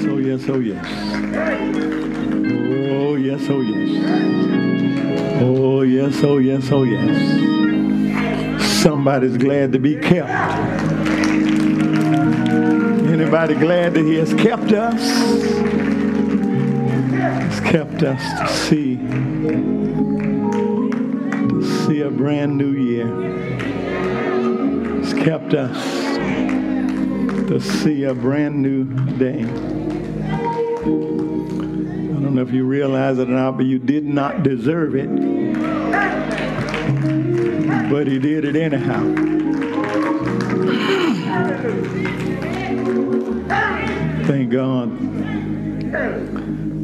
Oh, oh yes. Oh yes, oh yes. Oh yes, oh yes, oh yes. Somebody's glad to be kept. Anybody glad that he has kept us? He's kept us to see, to see a brand new year. He's kept us to see a brand new day. Know if you realize it or not, but you did not deserve it. But he did it anyhow. Thank God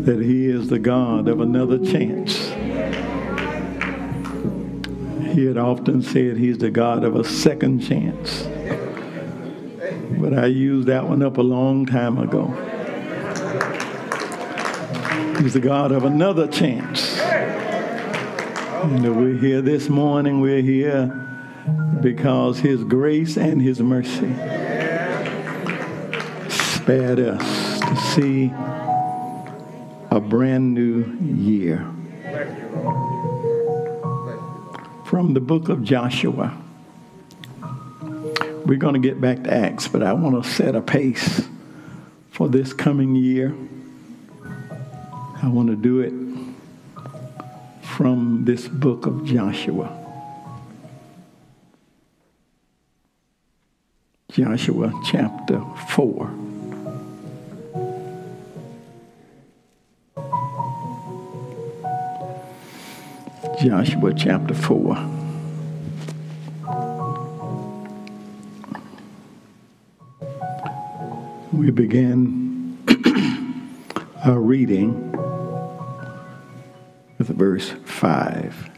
that he is the God of another chance. He had often said he's the God of a second chance but I used that one up a long time ago. He's the God of another chance. And we're here this morning, we're here because His grace and His mercy spared us to see a brand new year. From the book of Joshua. We're going to get back to Acts, but I want to set a pace for this coming year. I want to do it from this book of Joshua. Joshua chapter 4. Joshua chapter 4. we begin our reading verse 5.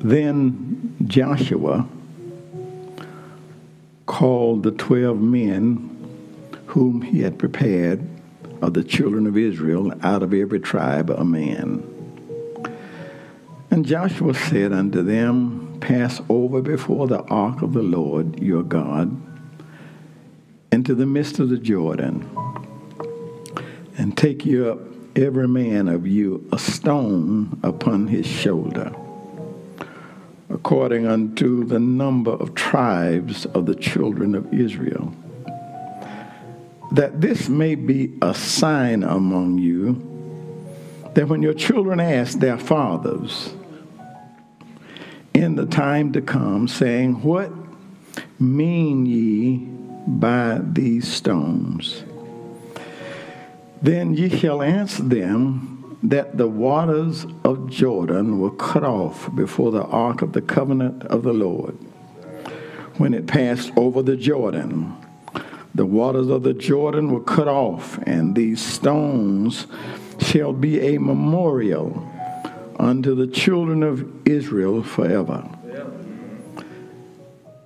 Then Joshua called the twelve men whom he had prepared of the children of Israel out of every tribe a man. And Joshua said unto them, pass over before the ark of the Lord your God into the midst of the Jordan, and take you up every man of you a stone upon his shoulder, according unto the number of tribes of the children of Israel, that this may be a sign among you, that when your children ask their fathers, in the time to come, saying, What mean ye by these stones? Then ye shall answer them that the waters of Jordan were cut off before the ark of the covenant of the Lord. When it passed over the Jordan, the waters of the Jordan were cut off, and these stones shall be a memorial unto the children of Israel forever.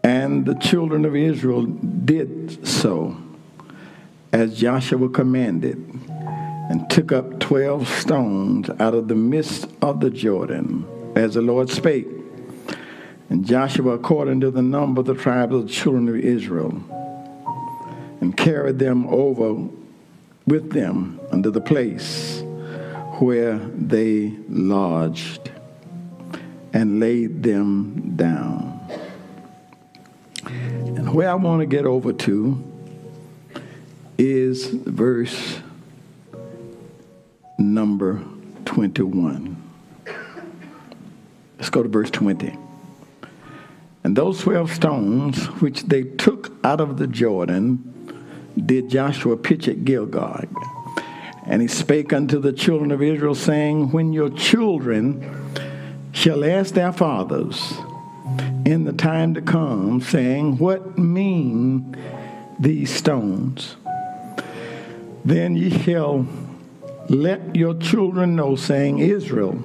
And the children of Israel did so as Joshua commanded, and took up twelve stones out of the midst of the Jordan, as the Lord spake. And Joshua, according to the number of the tribes of the children of Israel, and carried them over with them unto the place where they lodged and laid them down. And where I want to get over to is verse number 21. Let's go to verse 20. And those 12 stones which they took out of the Jordan did Joshua pitch at Gilgal and he spake unto the children of Israel, saying, When your children shall ask their fathers in the time to come, saying, What mean these stones? Then ye shall let your children know, saying, Israel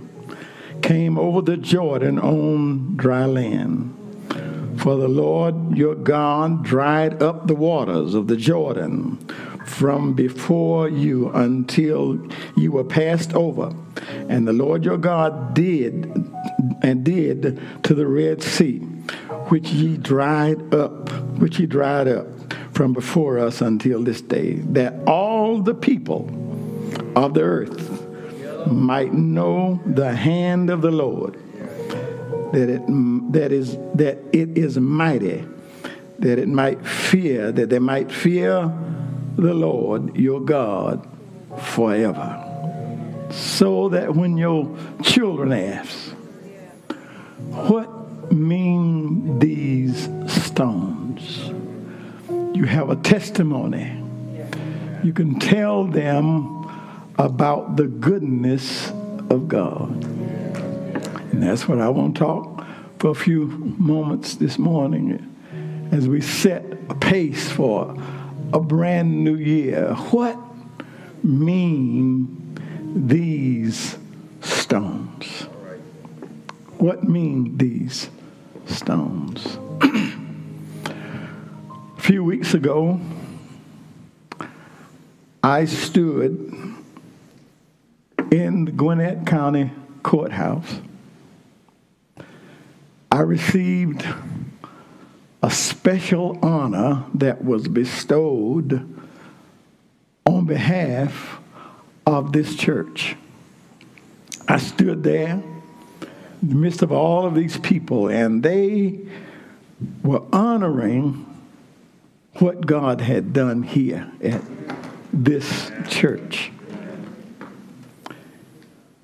came over the Jordan on dry land. For the Lord your God dried up the waters of the Jordan from before you until you were passed over. And the Lord your God did and did to the Red Sea, which ye dried up, which he dried up from before us until this day, that all the people of the earth might know the hand of the Lord, that it that is that it is mighty, that it might fear, that they might fear the Lord your God forever. So that when your children ask, what mean these stones? You have a testimony. You can tell them about the goodness of God. And that's what I want to talk for a few moments this morning as we set a pace for a brand new year. What mean these stones? What mean these stones? Weeks ago, I stood in the Gwinnett County Courthouse. I received a special honor that was bestowed on behalf of this church. I stood there in the midst of all of these people, and they were honoring what God had done here at this church.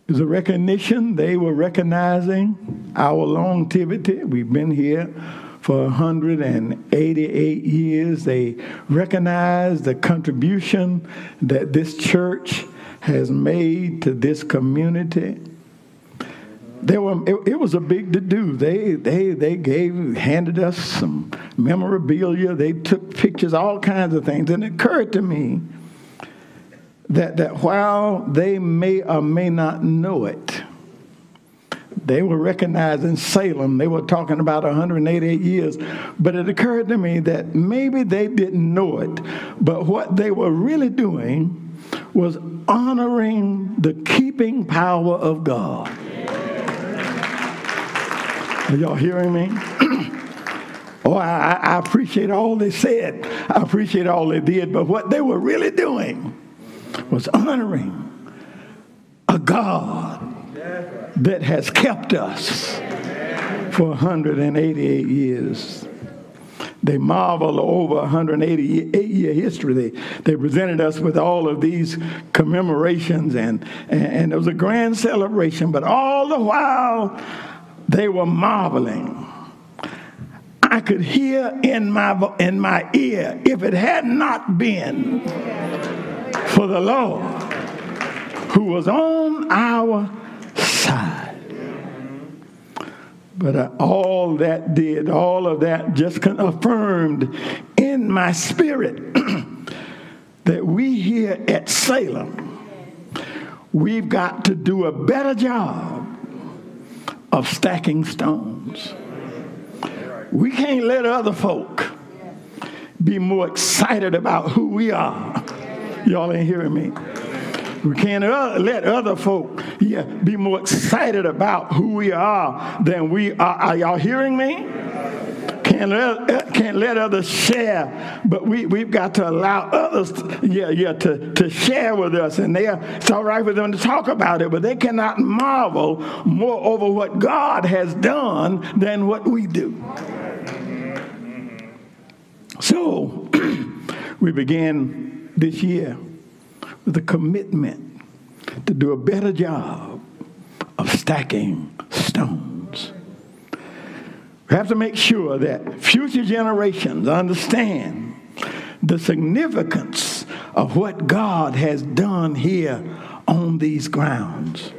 A recognition. They were recognizing our longevity. We've been here for 188 years. They recognize the contribution that this church has made to this community. Were, it, it was a big to do. They, they, they gave, handed us some memorabilia. They took pictures, all kinds of things. And it occurred to me that, that while they may or may not know it, they were recognizing Salem. They were talking about 188 years. But it occurred to me that maybe they didn't know it, but what they were really doing was honoring the keeping power of God. Are y'all hearing me? oh, I, I appreciate all they said. I appreciate all they did, but what they were really doing was honoring a God that has kept us for 188 years. They marvel over 188 year history. They, they presented us with all of these commemorations, and, and, and it was a grand celebration, but all the while they were marveling. I could hear in my, in my ear, if it had not been for the Lord who was on our side. But uh, all that did, all of that just affirmed in my spirit that we here at Salem, we've got to do a better job of stacking stones. We can't let other folk be more excited about who we are. Y'all ain't hearing me. We can't uh, let other folk yeah, be more excited about who we are than we are. Are y'all hearing me? Can't let, can't let others share, but we, we've got to allow others, yeah, yeah, to, to share with us. And they are, it's all right for them to talk about it, but they cannot marvel more over what God has done than what we do. So we began this year with a commitment to do a better job of stacking stones. We have to make sure that future generations understand the significance of what God has done here on these grounds.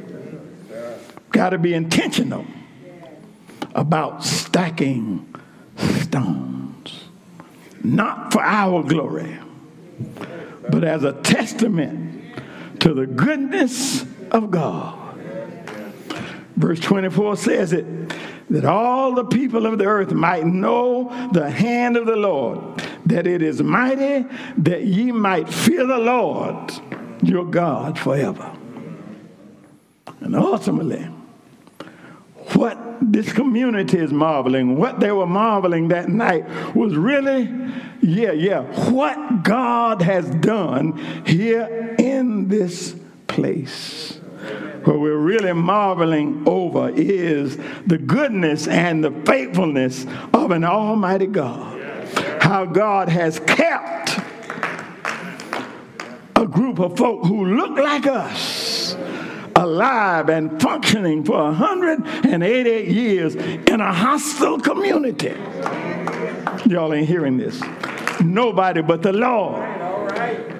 Got to be intentional about stacking stones, not for our glory but as a testament to the goodness of God. Verse 24 says it that all the people of the earth might know the hand of the Lord, that it is mighty, that ye might fear the Lord your God forever. And ultimately, what this community is marveling, what they were marveling that night was really, yeah, yeah, what God has done here in this place. What we're really marveling over is the goodness and the faithfulness of an Almighty God. How God has kept a group of folk who look like us alive and functioning for 188 years in a hostile community. Y'all ain't hearing this. Nobody but the Lord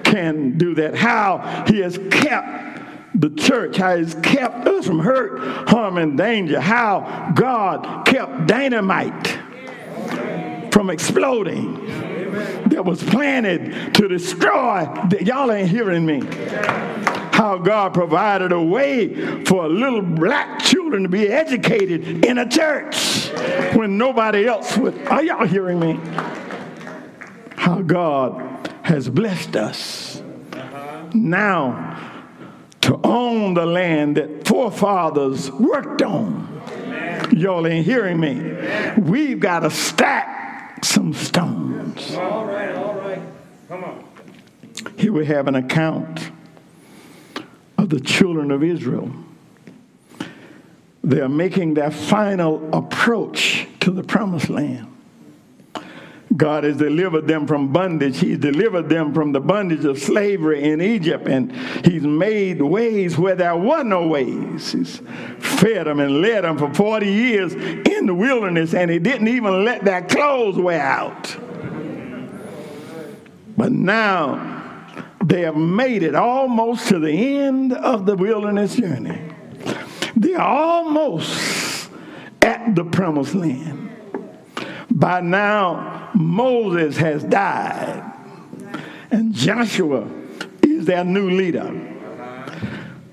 can do that. How he has kept the church, he's kept us from hurt, harm, and danger. How God kept dynamite from exploding that was planted to destroy. Y'all ain't hearing me how God provided a way for little black children to be educated in a church when nobody else would. Are y'all hearing me? How God has blessed us now to own the land that forefathers worked on. Y'all ain't hearing me. We've got to stack some stones. All right, all right. Come on. Here we have an account of the children of Israel. They are making their final approach to the promised land. God has delivered them from bondage. He's delivered them from the bondage of slavery in Egypt, and He's made ways where there were no ways. He's fed them and led them for 40 years in the wilderness, and He didn't even let their clothes wear out. But now, they have made it almost to the end of the wilderness journey. They are almost at the promised land. By now, Moses has died, and Joshua is their new leader.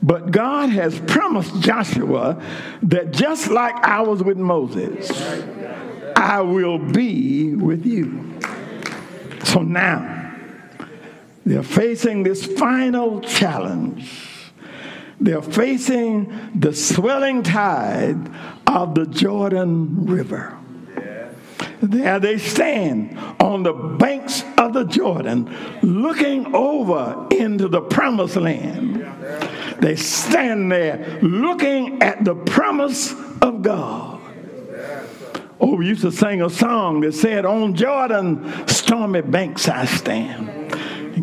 But God has promised Joshua that just like I was with Moses, I will be with you. So now, they're facing this final challenge. They're facing the swelling tide of the Jordan River. There they stand on the banks of the Jordan, looking over into the promised land. They stand there looking at the promise of God. Oh, we used to sing a song that said, On Jordan, stormy banks I stand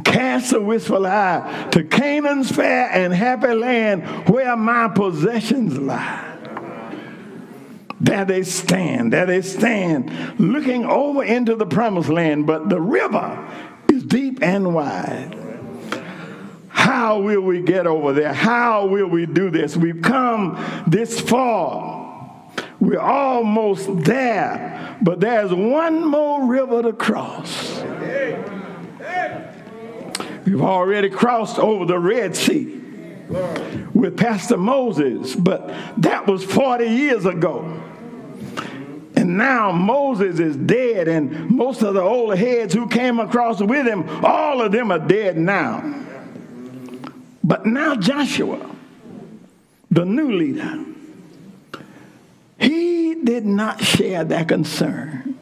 cast a wistful eye to Canaan's fair and happy land where my possessions lie. There they stand, there they stand, looking over into the promised land, but the river is deep and wide. How will we get over there? How will we do this? We've come this far. We're almost there, but there's one more river to cross. We've already crossed over the Red Sea with Pastor Moses, but that was 40 years ago. And now Moses is dead, and most of the old heads who came across with him, all of them are dead now. But now Joshua, the new leader, he did not share that concern.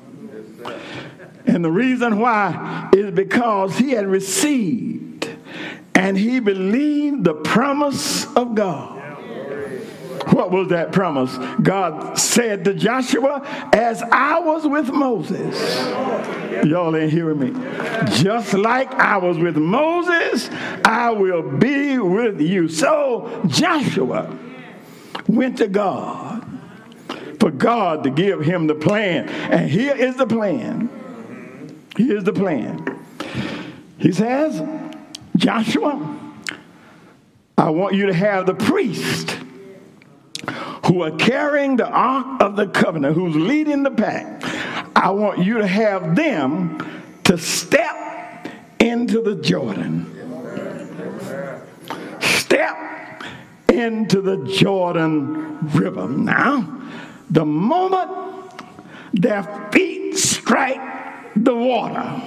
And the reason why is because he had received and he believed the promise of God. What was that promise? God said to Joshua, As I was with Moses. Y'all ain't hearing me. Just like I was with Moses, I will be with you. So Joshua went to God for God to give him the plan. And here is the plan. Here's the plan. He says, Joshua, I want you to have the priest who are carrying the Ark of the Covenant, who's leading the pack. I want you to have them to step into the Jordan. Step into the Jordan River. Now, the moment their feet strike the water,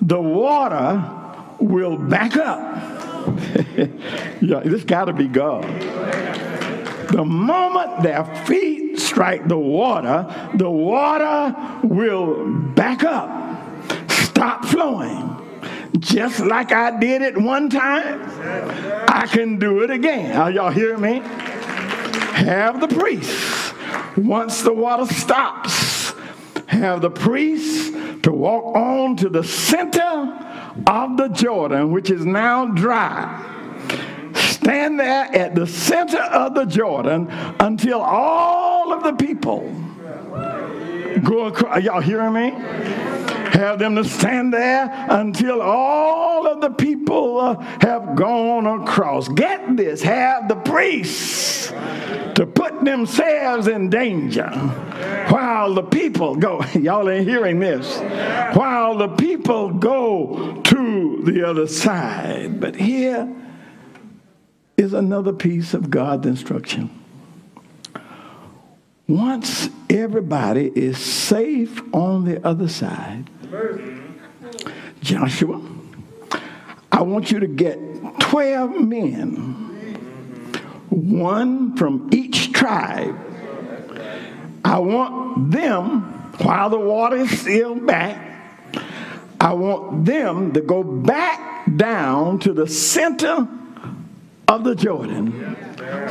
the water will back up. yeah, this got to be God. The moment their feet strike the water, the water will back up, stop flowing. Just like I did it one time, I can do it again. Are y'all hear me? Have the priest, once the water stops, have the priest to walk on to the center of the Jordan, which is now dry stand there at the center of the Jordan until all of the people go across. Y'all hearing me? Have them to stand there until all of the people uh, have gone across. Get this, have the priests to put themselves in danger while the people go. Y'all ain't hearing this. While the people go to the other side. But here, is another piece of God's instruction. Once everybody is safe on the other side, Joshua, I want you to get 12 men, one from each tribe. I want them, while the water is still back, I want them to go back down to the center of the Jordan,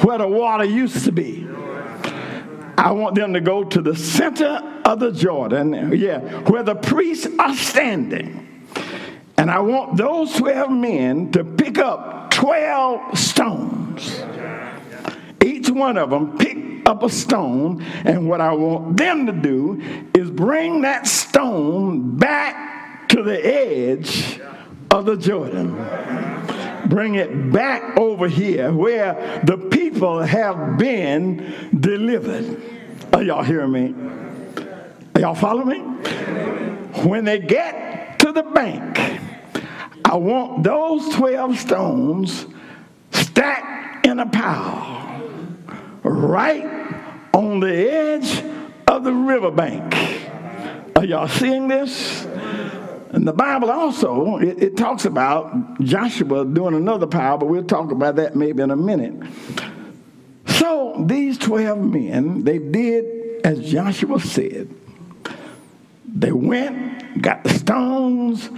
where the water used to be. I want them to go to the center of the Jordan, yeah, where the priests are standing. And I want those 12 men to pick up 12 stones. Each one of them pick up a stone, and what I want them to do is bring that stone back to the edge of the Jordan bring it back over here where the people have been delivered. Are y'all hearing me? Are y'all follow me? When they get to the bank, I want those 12 stones stacked in a pile right on the edge of the riverbank. Are y'all seeing this? And the Bible also, it, it, talks about Joshua doing another power, but we'll talk about that maybe in a minute. So these 12 men, they did as Joshua said. They went, got the stones,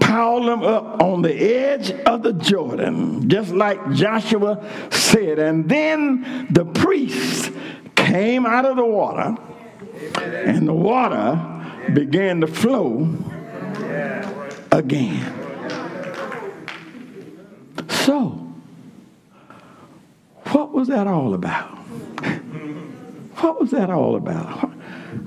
piled them up on the edge of the Jordan, just like Joshua said. And then the priests came out of the water, and the water began to flow again. So, what was that all about? What was that all about?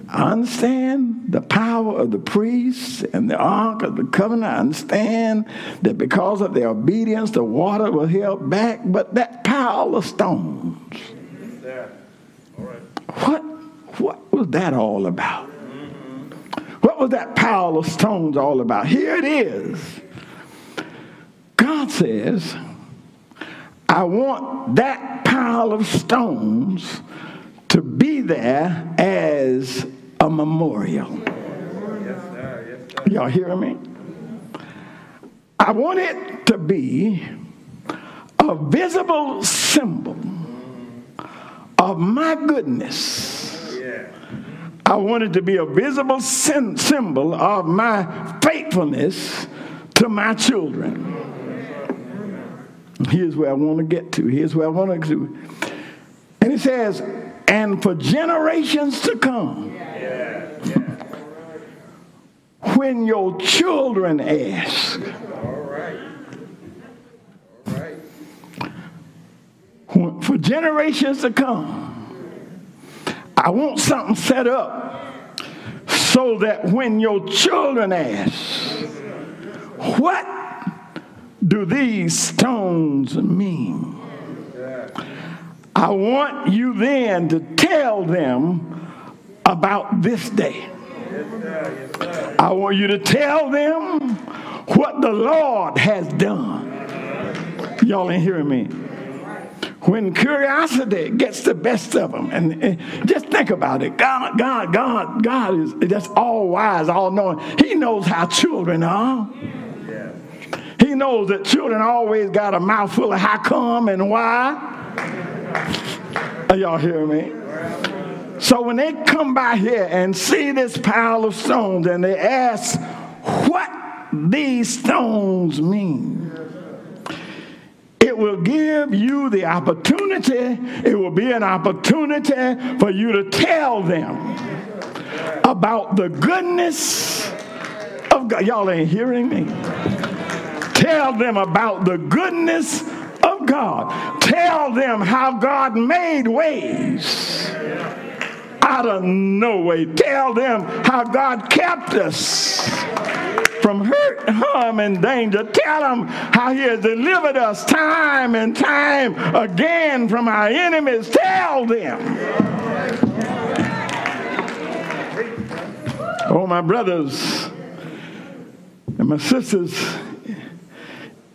I understand the power of the priests and the ark of the covenant. I understand that because of their obedience, the water was held back, but that pile of stones. What, what was that all about? What was that pile of stones all about? Here it is. God says, I want that pile of stones to be there as a memorial. Y'all hearing me? I want it to be a visible symbol of my goodness I wanted to be a visible symbol of my faithfulness to my children. Here's where I want to get to. Here's where I want to to. And it says, and for generations to come, when your children ask, for generations to come, I want something set up so that when your children ask, What do these stones mean? I want you then to tell them about this day. I want you to tell them what the Lord has done. Y'all ain't hearing me when curiosity gets the best of them. And, and, just think about it. God, God, God, God is that's all wise, all knowing. He knows how children are. He knows that children always got a mouthful of how come and why. Are y'all hearing me? So when they come by here and see this pile of stones and they ask what these stones mean, will give you the opportunity, it will be an opportunity for you to tell them about the goodness of God. Y'all ain't hearing me. Tell them about the goodness of God. Tell them how God made ways out of no way. Tell them how God kept us from hurt, harm, and danger. Tell them how He has delivered us time and time again from our enemies. Tell them. Oh, my brothers and my sisters,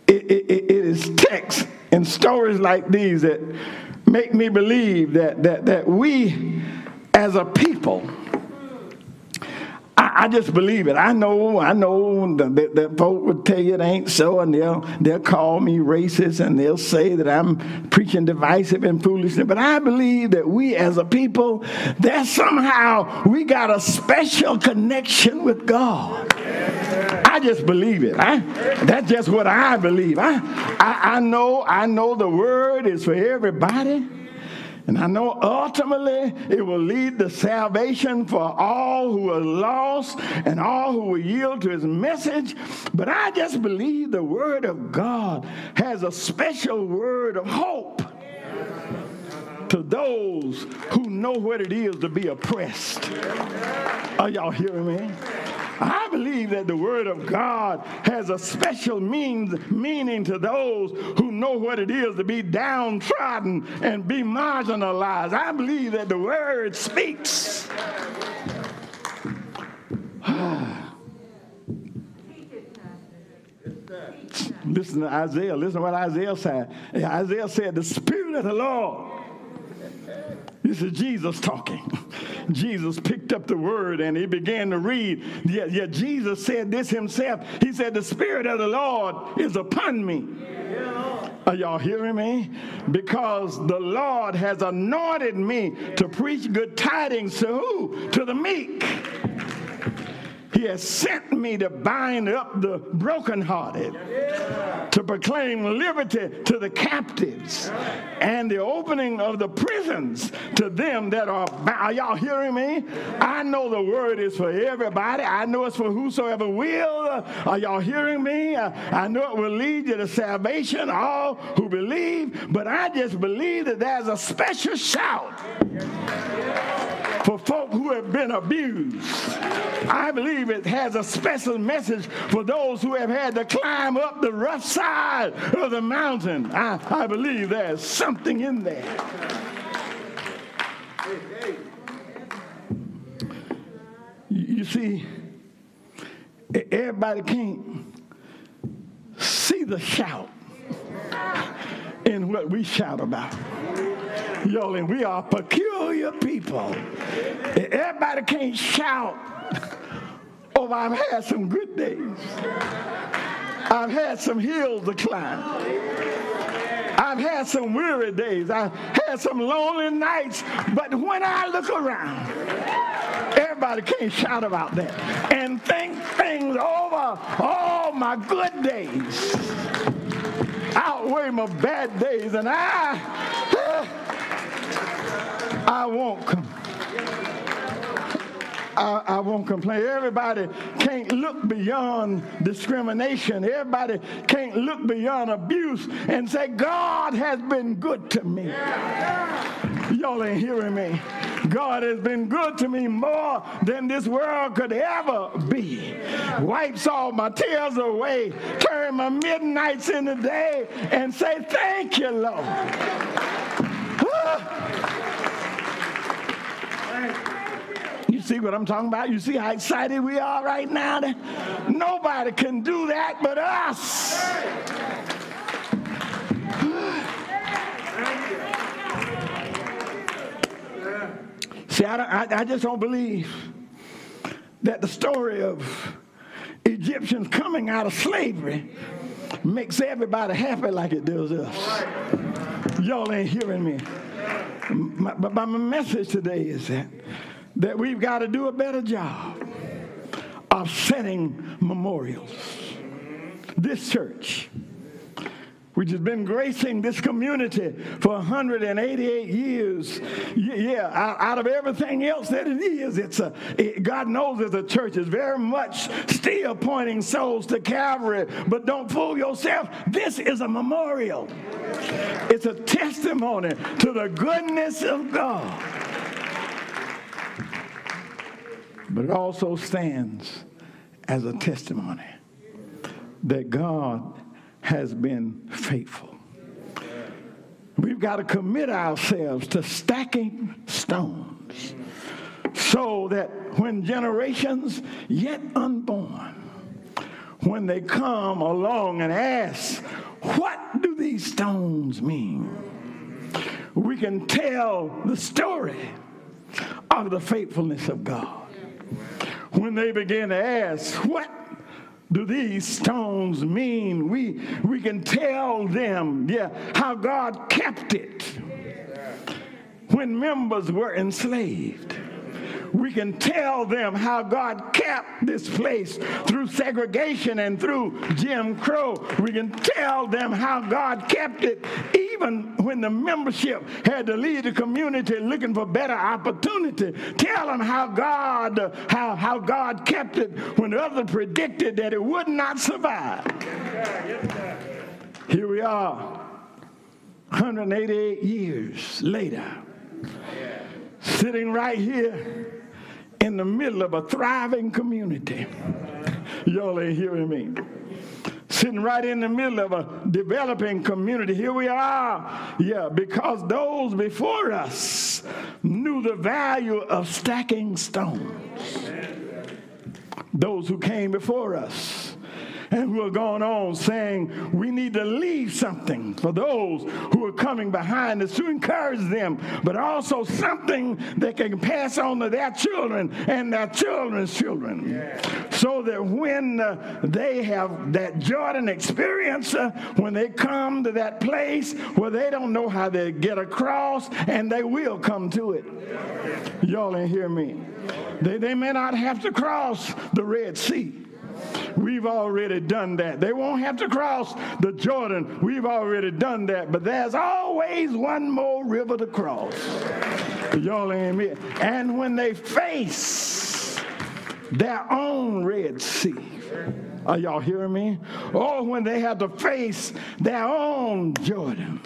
it, it, it is text and stories like these that make me believe that, that, that we as a people, I, I just believe it. I know, I know that, that folk would tell you it ain't so, and they'll they'll call me racist, and they'll say that I'm preaching divisive and foolishness. But I believe that we, as a people, that somehow we got a special connection with God. I just believe it. I, that's just what I believe. I, I, I know, I know the word is for everybody. And I know ultimately it will lead to salvation for all who are lost and all who will yield to his message. But I just believe the word of God has a special word of hope to those who know what it is to be oppressed. Are y'all hearing me? I believe that the Word of God has a special means, meaning to those who know what it is to be downtrodden and be marginalized. I believe that the Word speaks. Listen to Isaiah. Listen to what Isaiah said. Isaiah said, The Spirit of the Lord this is Jesus talking. Jesus picked up the word and he began to read. Yeah, yeah, Jesus said this himself. He said, The Spirit of the Lord is upon me. Are y'all hearing me? Because the Lord has anointed me to preach good tidings to who? To the meek. He has sent me to bind up the brokenhearted, to proclaim liberty to the captives, and the opening of the prisons to them that are bound. Are y'all hearing me? I know the word is for everybody. I know it's for whosoever will. Are y'all hearing me? I know it will lead you to salvation, all who believe, but I just believe that there's a special shout for folk who have been abused. I believe it has a special message for those who have had to climb up the rough side of the mountain. I, I believe there's something in there. You see, everybody can't see the shout in what we shout about. Y'all, and we are peculiar people. Everybody can't shout, oh, I've had some good days. I've had some hills to climb. I've had some weary days. I've had some lonely nights. But when I look around, everybody can't shout about that and think things over all my good days outweigh my bad days, and I, I won't. I, I, won't complain. Everybody can't look beyond discrimination. Everybody can't look beyond abuse and say, God has been good to me. Y'all ain't hearing me. God has been good to me more than this world could ever be. Wipes all my tears away, turn my midnights into day, and say, Thank you, Lord. You see what I'm talking about? You see how excited we are right now? Nobody can do that but us. See, I, I, I just don't believe that the story of Egyptians coming out of slavery makes everybody happy like it does us. Y'all ain't hearing me. my, but my message today is that, that we've got to do a better job of setting memorials. This church which has been gracing this community for 188 years. Yeah, out of everything else that it is, it's a, it, God knows that the church is very much still pointing souls to Calvary, but don't fool yourself. This is a memorial. It's a testimony to the goodness of God. But it also stands as a testimony that God has been faithful. We've got to commit ourselves to stacking stones so that when generations yet unborn, when they come along and ask, What do these stones mean? We can tell the story of the faithfulness of God. When they begin to ask, What do these stones mean? We, we can tell them, yeah, how God kept it when members were enslaved we can tell them how God kept this place through segregation and through Jim Crow. We can tell them how God kept it even when the membership had to leave the community looking for better opportunity. Tell them how God how, how God kept it when others predicted that it would not survive. Here we are, 188 years later, sitting right here in the middle of a thriving community. Y'all ain't hearing me. Sitting right in the middle of a developing community. Here we are. Yeah, because those before us knew the value of stacking stones. Those who came before us and who are going on saying we need to leave something for those who are coming behind us to encourage them, but also something they can pass on to their children and their children's children. Yeah. So that when uh, they have that Jordan experience, uh, when they come to that place where they don't know how to get across, and they will come to it. Y'all ain't hear me. They, they may not have to cross the Red Sea We've already done that. They won't have to cross the Jordan. We've already done that. But there's always one more river to cross. Y'all ain't me. And when they face their own Red Sea, are y'all hearing me? Or when they have to face their own Jordan,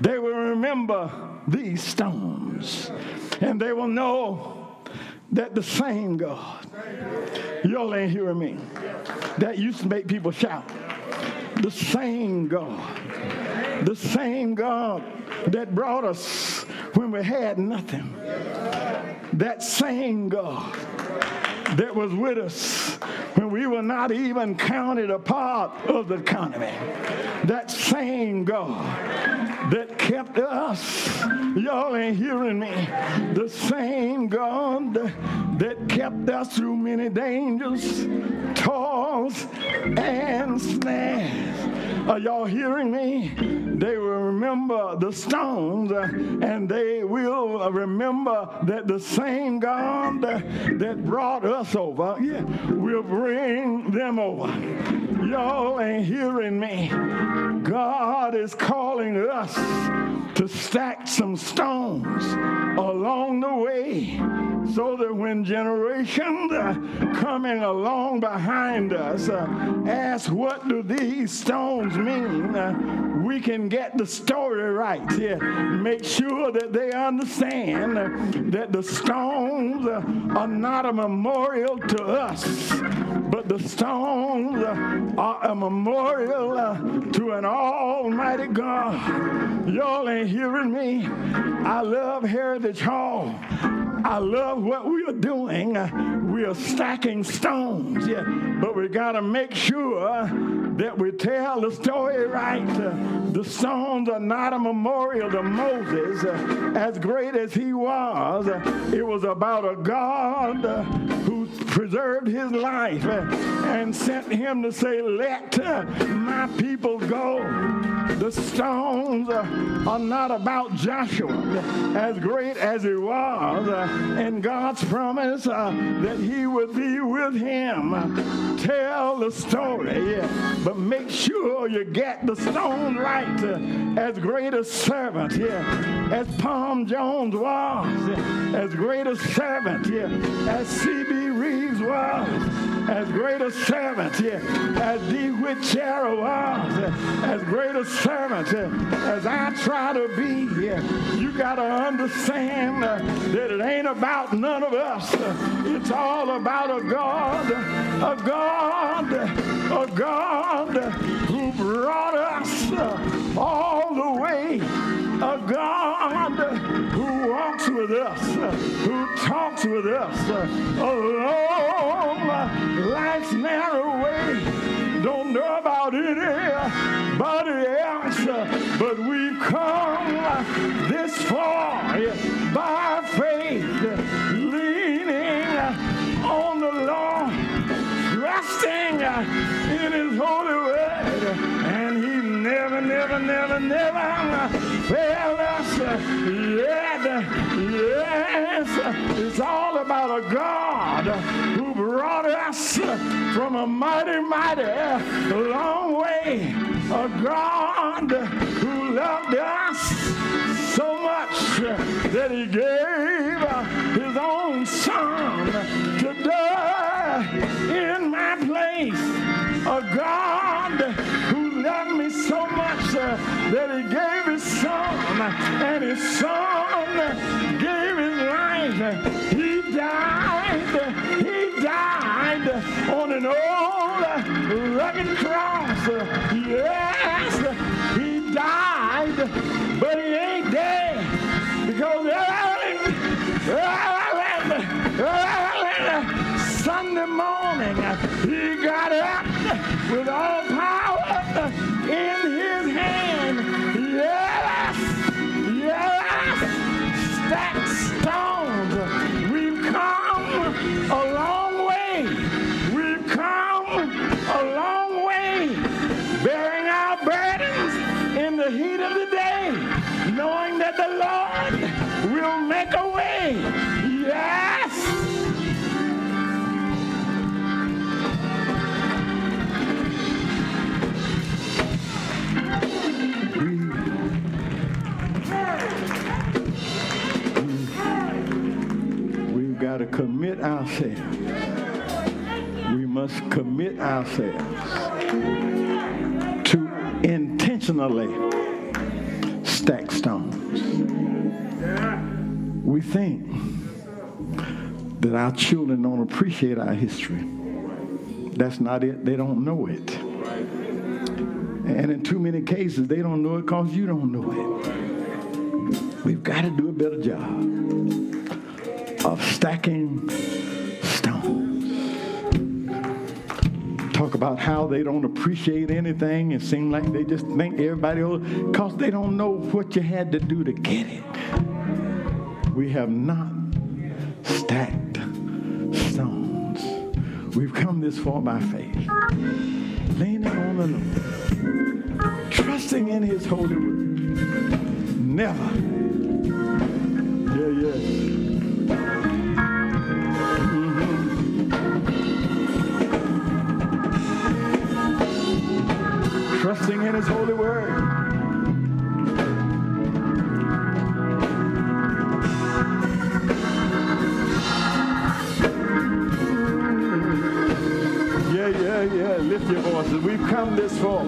they will remember these stones and they will know that the same God, y'all ain't hearing me, that used to make people shout, the same God, the same God that brought us when we had nothing, that same God that was with us when we were not even counted a part of the economy. That same God that kept us, y'all ain't hearing me, the same God that kept us through many dangers, toils, and snares. Are y'all hearing me? They will remember the stones uh, and they will remember that the same God that brought us over, yeah, will bring them over. Y'all ain't hearing me. God is calling us to stack some stones along the way so that when generations coming along behind us uh, ask what do these stones mean uh, we can get the story right yeah make sure that they understand that the stones uh, are not a memorial to us but the stones are a memorial to an almighty God y'all ain't hearing me I love Heritage Hall I love what we are doing. We are stacking stones, yeah. But we got to make sure that we tell the story right. The stones are not a memorial to Moses, as great as he was. It was about a God who preserved his life and sent him to say, Let my people go. The stones are not about Joshua, as great as he was, and God's promise that he would be with him. Tell the story, but make sure you get the stone right. Uh, as great a servant, yeah, as Palm Jones was, uh, as great a servant, yeah, as C.B. Reeves was as great a servant as DeWitt Chara was, as great a servant as I try to be. You got to understand uh, that it ain't about none of us. It's all about a God, a God, a God who brought us all the way, a God with us, who talks with us along life's narrow way. Don't know about anybody else, but we've come this far by faith, leaning on the Lord, trusting in His holy He never, never, never, never failed us yet. Yes, it's all about a God who brought us from a mighty, mighty long way. A God who loved us so much that he gave his own son to die in my place. A God so much uh, that he gave his son, and his son gave his life. He died he died on an old rugged cross. Yes, he died, commit ourselves We must commit ourselves to intentionally stack stones. We think that our children don't appreciate our history. That's not it. They don't know it. And in too many cases, they don't know it because you don't know it. We've got to do a better job of stacking stones. talk about how they don't appreciate anything and seem like they just think everybody else, because they don't know what you had to do to get it. We have not stacked stones. We've come this far by faith, leaning on the Lord, trusting in His holy word. Never. Yeah, yeah. Trusting in his holy word. Yeah, yeah, yeah. Lift your voices. We've come this far.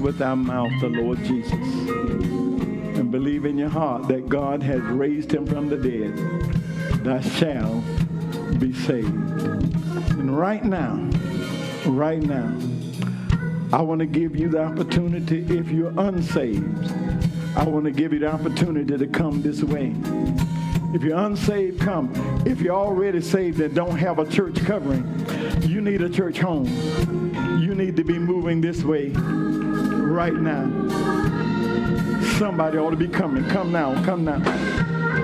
With our mouth the Lord Jesus and believe in your heart that God has raised him from the dead, thou shalt be saved. And right now, right now, I want to give you the opportunity, if you're unsaved, I want to give you the opportunity to come this way. If you're unsaved, come. If you're already saved and don't have a church covering, you need a church home. You need to be moving this way right now. Somebody ought to be coming. Come now, come now.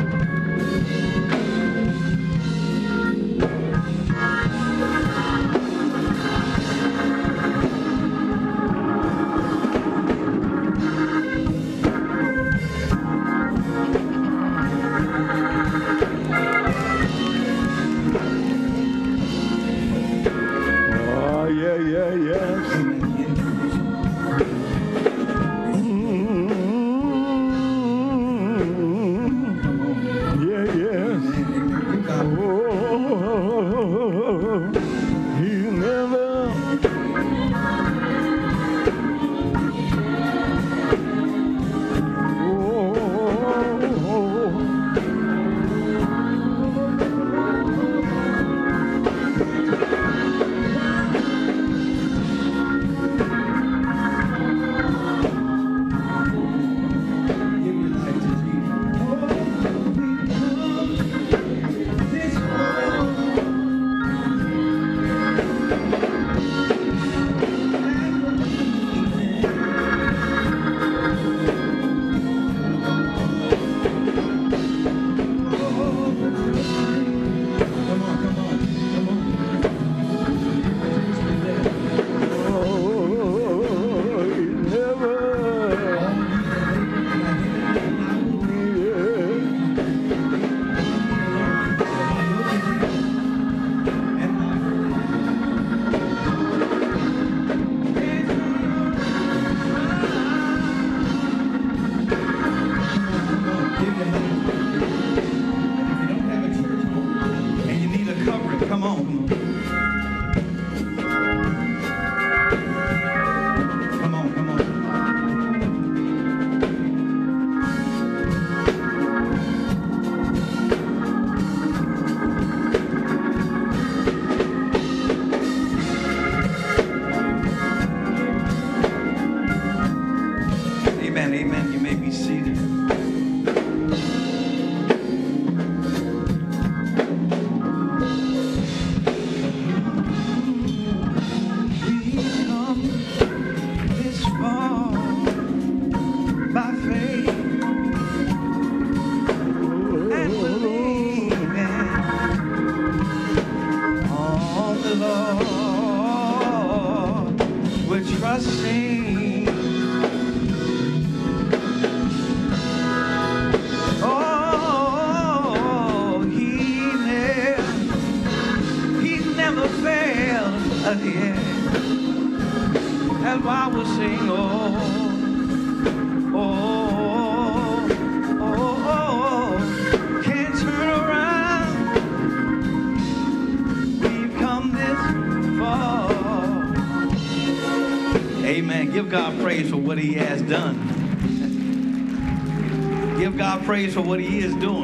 For what He is doing.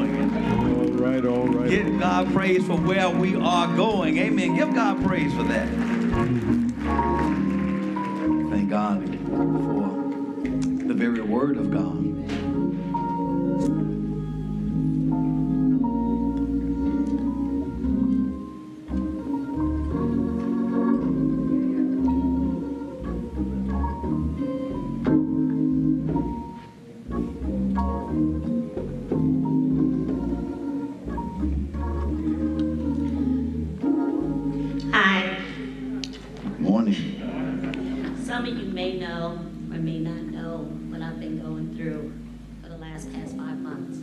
Some of you may know or may not know what I've been going through for the last past five months.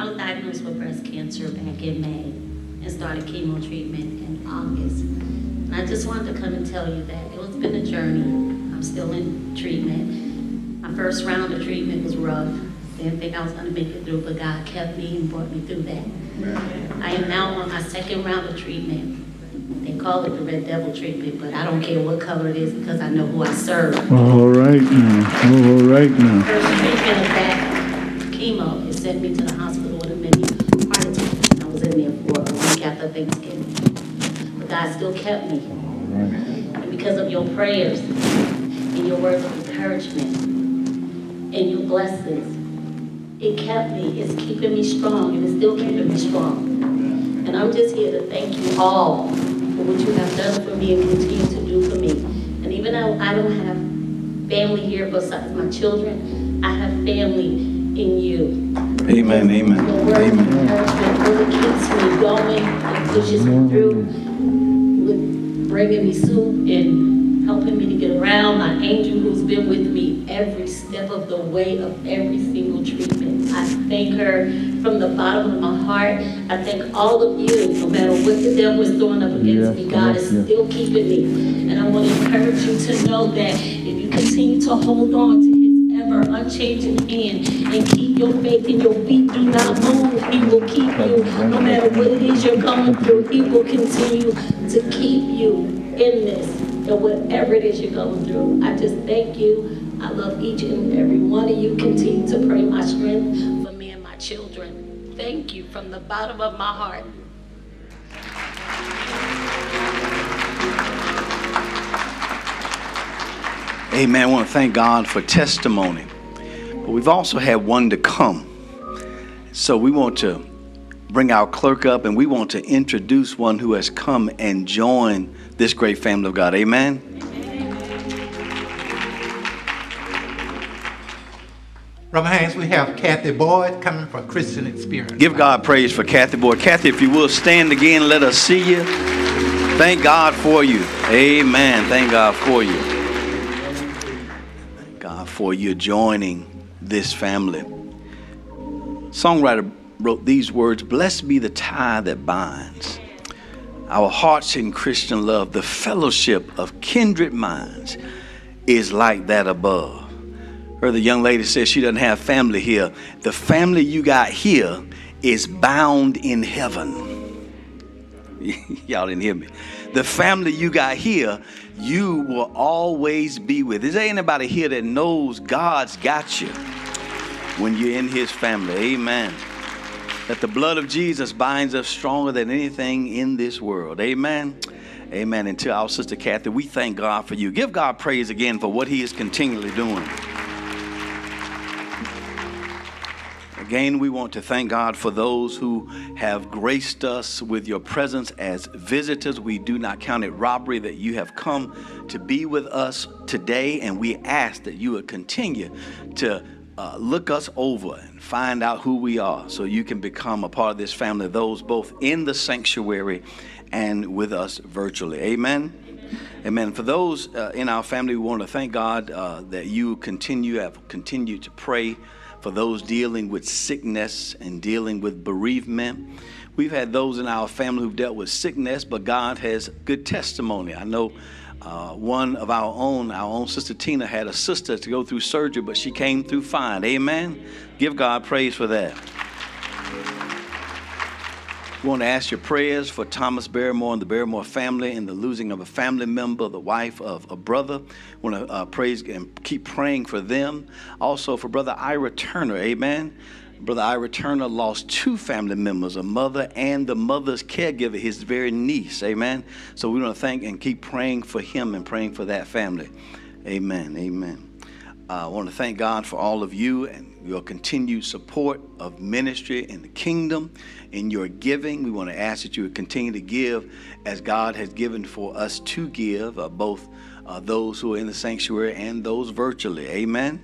I was diagnosed with breast cancer back in May and started chemo treatment in August. And I just wanted to come and tell you that it was been a journey. I'm still in treatment. My first round of treatment was rough. Didn't think I was going to make it through, but God kept me and brought me through that. I am now on my second round of treatment. They call it the red devil treatment, but I don't care what color it is because I know who I serve. All right now. All right now. First treatment of that chemo, it sent me to the hospital with a mini heart attack. I was in there for a week after Thanksgiving. But God still kept me. And because of your prayers and your words of encouragement and your blessings, it kept me. It's keeping me strong and it's still keeping me strong. And I'm just here to thank you all what you have done for me and continue to do for me. And even though I don't have family here besides my children, I have family in you. Amen. Amen. Your Amen. encouragement really keeps me going and pushes me through with bringing me soup and helping me to get around. My angel who's been with me every step of the way of every single treatment. I thank her from the bottom of my heart. I thank all of you, no matter what the devil is throwing up against me, God is yes. still keeping me. And I want to encourage you to know that if you continue to hold on to his ever unchanging hand and keep your faith and your feet do not move, he will keep you. No matter what it is you're going through, he will continue to keep you in this and whatever it is you're going through. I just thank you. I love each and every one of you. Continue to pray my strength Thank you from the bottom of my heart. Amen. I want to thank God for testimony. But we've also had one to come. So we want to bring our clerk up and we want to introduce one who has come and joined this great family of God. Amen. Hands, we have Kathy Boyd coming from Christian Experience. Give God praise for Kathy Boyd. Kathy, if you will stand again, let us see you. Thank God for you. Amen. Thank God for you. Thank God for you joining this family. Songwriter wrote these words Blessed be the tie that binds our hearts in Christian love. The fellowship of kindred minds is like that above. Or the young lady says she doesn't have family here. The family you got here is bound in heaven. Y'all didn't hear me. The family you got here, you will always be with. Is there anybody here that knows God's got you when you're in his family? Amen. That the blood of Jesus binds us stronger than anything in this world. Amen. Amen. And to our sister Kathy, we thank God for you. Give God praise again for what he is continually doing. Again, we want to thank God for those who have graced us with your presence as visitors. We do not count it robbery that you have come to be with us today, and we ask that you would continue to uh, look us over and find out who we are so you can become a part of this family, those both in the sanctuary and with us virtually. Amen. Amen. For those uh, in our family, we want to thank God uh, that you continue have continued to pray for those dealing with sickness and dealing with bereavement. We've had those in our family who've dealt with sickness, but God has good testimony. I know uh, one of our own, our own sister Tina, had a sister to go through surgery, but she came through fine. Amen. Give God praise for that. Want to ask your prayers for Thomas Barrymore and the Barrymore family and the losing of a family member, the wife of a brother. We want to uh, praise and keep praying for them. Also for Brother Ira Turner, amen. Brother Ira Turner lost two family members, a mother and the mother's caregiver, his very niece, amen. So we want to thank and keep praying for him and praying for that family. Amen, amen. Uh, I want to thank God for all of you and your continued support of ministry in the kingdom, in your giving. We want to ask that you would continue to give as God has given for us to give, uh, both uh, those who are in the sanctuary and those virtually. Amen.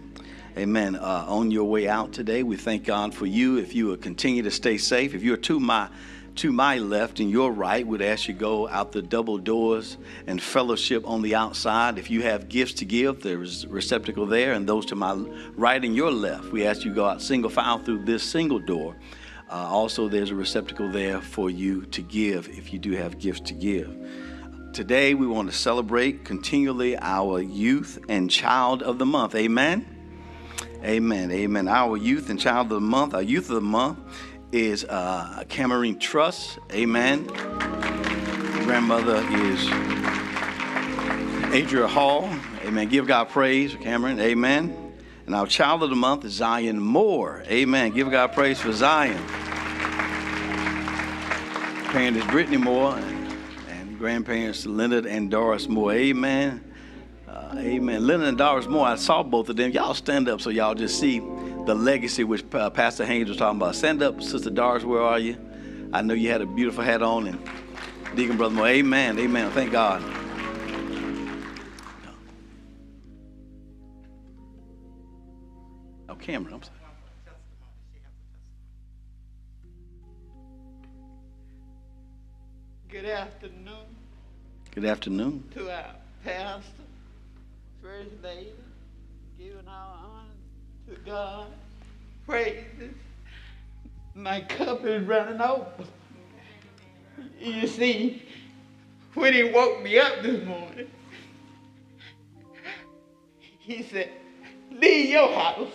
Amen. Uh, on your way out today, we thank God for you. If you will continue to stay safe, if you're to my to my left and your right would ask you go out the double doors and fellowship on the outside. If you have gifts to give, there's receptacle there. And those to my right and your left, we ask you go out single file through this single door. Uh, also, there's a receptacle there for you to give if you do have gifts to give. Today, we want to celebrate continually our youth and child of the month. Amen. Amen. Amen. Our youth and child of the month, our youth of the month is uh, Cameron Truss. Amen. Grandmother is Adria Hall. Amen. Give God praise for Cameron. Amen. And our child of the month is Zion Moore. Amen. Give God praise for Zion. Parent is Brittany Moore and, and grandparents Leonard and Doris Moore. Amen. Uh, amen. Leonard and Doris Moore, I saw both of them. Y'all stand up so y'all just see the legacy which uh, Pastor Haynes was talking about. Stand up, Sister Doris, where are you? I know you had a beautiful hat on, and Deacon Brother Moore, amen, amen. Thank God. Oh, Cameron, I'm sorry. Good afternoon Good afternoon. to our pastor, first lady, giving our God, praises. My cup is running over. You see, when he woke me up this morning, he said, leave your house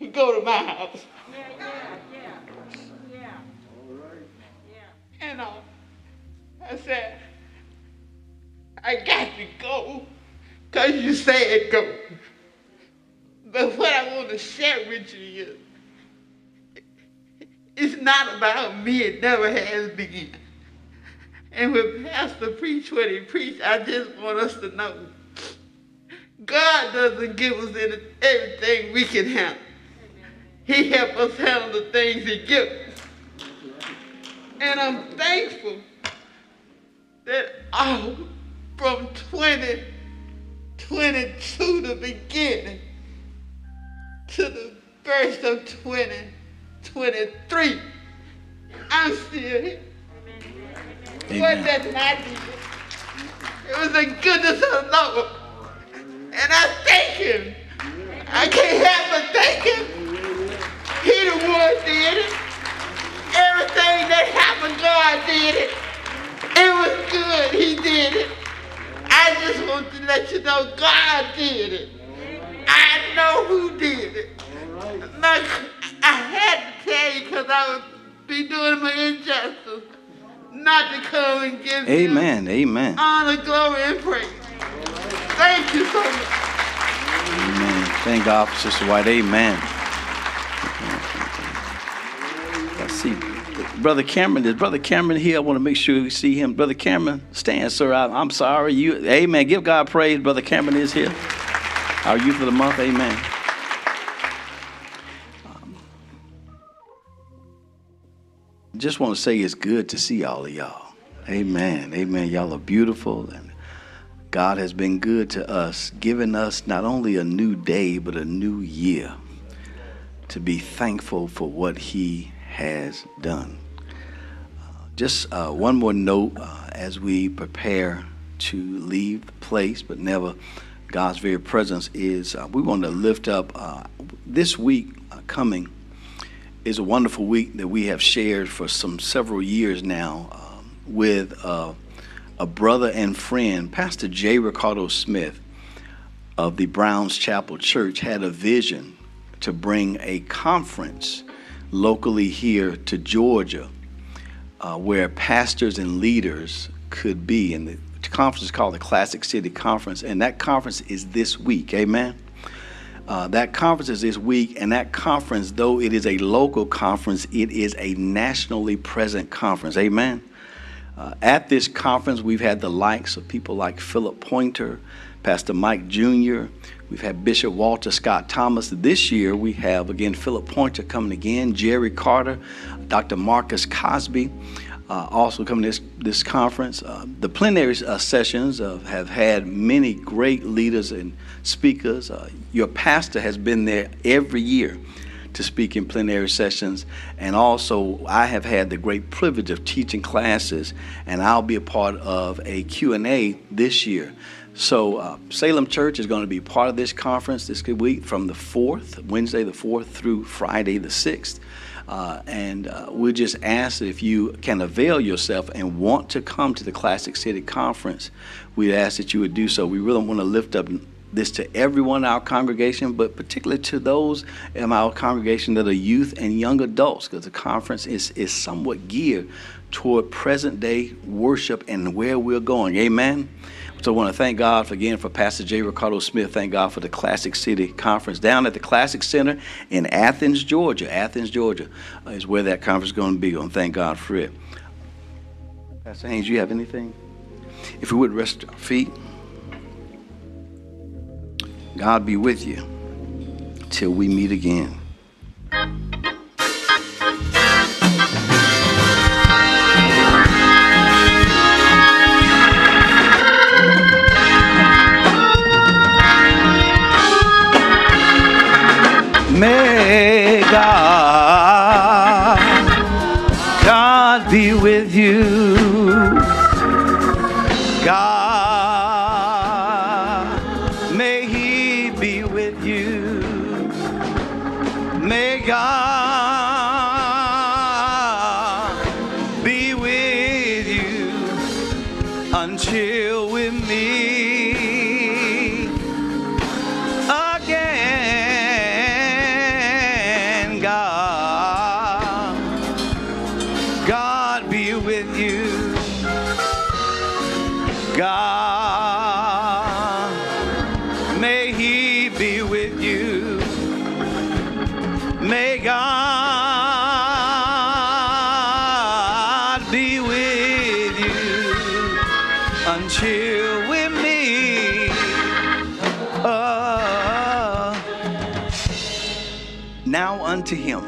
and go to my house. Yeah, yeah, yeah, yeah. All right. Yeah. And uh, I said, I got to go because you said go. But what I want to share with you is it's not about me, it never has been. And when Pastor preached what he preached, I just want us to know God doesn't give us everything we can handle. He helps us handle the things he gives. And I'm thankful that all from 2022, the beginning, to the first of 2023, I'm still here. That not It was the goodness of the Lord. And I thank him. I can't help but thank him. He the one did it. Everything that happened, God did it. It was good. He did it. I just want to let you know God did it. I know who did it. Look, I had to tell you because I would be doing my injustice not to come and give Amen. Amen. honor, glory, and praise. Thank you so much. Amen. Thank God for Sister White. Amen. Let's see. Brother Cameron, is Brother Cameron here? I want to make sure you see him. Brother Cameron, stand, sir. I, am sorry. You, amen. Give God praise. Brother Cameron is here. Our youth of the month. Amen. Um, just want to say it's good to see all of y'all. Amen. Amen. Y'all are beautiful and God has been good to us, giving us not only a new day, but a new year to be thankful for what He has done. Just uh, one more note uh, as we prepare to leave the place, but never God's very presence, is uh, we want to lift up uh, this week uh, coming is a wonderful week that we have shared for some several years now um, with a brother and friend, Pastor J. Ricardo Smith of the Browns Chapel Church, had a vision to bring a conference locally here to Georgia uh, where pastors and leaders could be. And conference is called the Classic City Conference, and that conference is this week. Amen. Uh, that conference is this week, and that conference, though it is a local conference, it is a nationally present conference. Amen. Uh, at this conference, we've had the likes of people like Philip Pointer, Pastor Mike Jr., we've had Bishop Walter Scott Thomas. This year, we have again Philip Pointer coming again, Jerry Carter, Dr. Marcus Cosby. Uh, also coming to this, this conference. Uh, the plenary uh, sessions uh, have had many great leaders and speakers. Uh, your pastor has been there every year to speak in plenary sessions. And also, I have had the great privilege of teaching classes, and I'll be a part of a Q&A this year. So uh, Salem Church is going to be part of this conference this week from the 4th, Wednesday the 4th through Friday the 6th. Uh, and uh, we just ask that if you can avail yourself and want to come to the Classic City Conference, we ask that you would do so. We really want to lift up this to everyone in our congregation, but particularly to those in our congregation that are youth and young adults, because the conference is, is somewhat geared toward present day worship and where we're going. Amen. So I want to thank God for, again for Pastor J. Ricardo Smith. Thank God for the Classic City Conference down at the Classic Center in Athens, Georgia. Athens, Georgia uh, is where that conference is going to be. And thank God for it. Pastor Haynes, you have anything? If we would rest our feet. God be with you till we meet again. May until we meet. Uh, now unto Him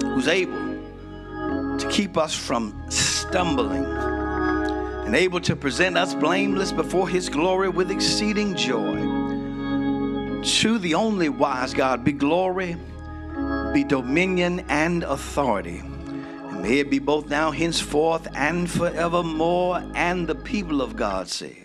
who's able to keep us from stumbling and able to present us blameless before His glory with exceeding joy. To the only wise God be glory, be dominion and authority. May it be both now, henceforth, and forevermore. And the people of God say,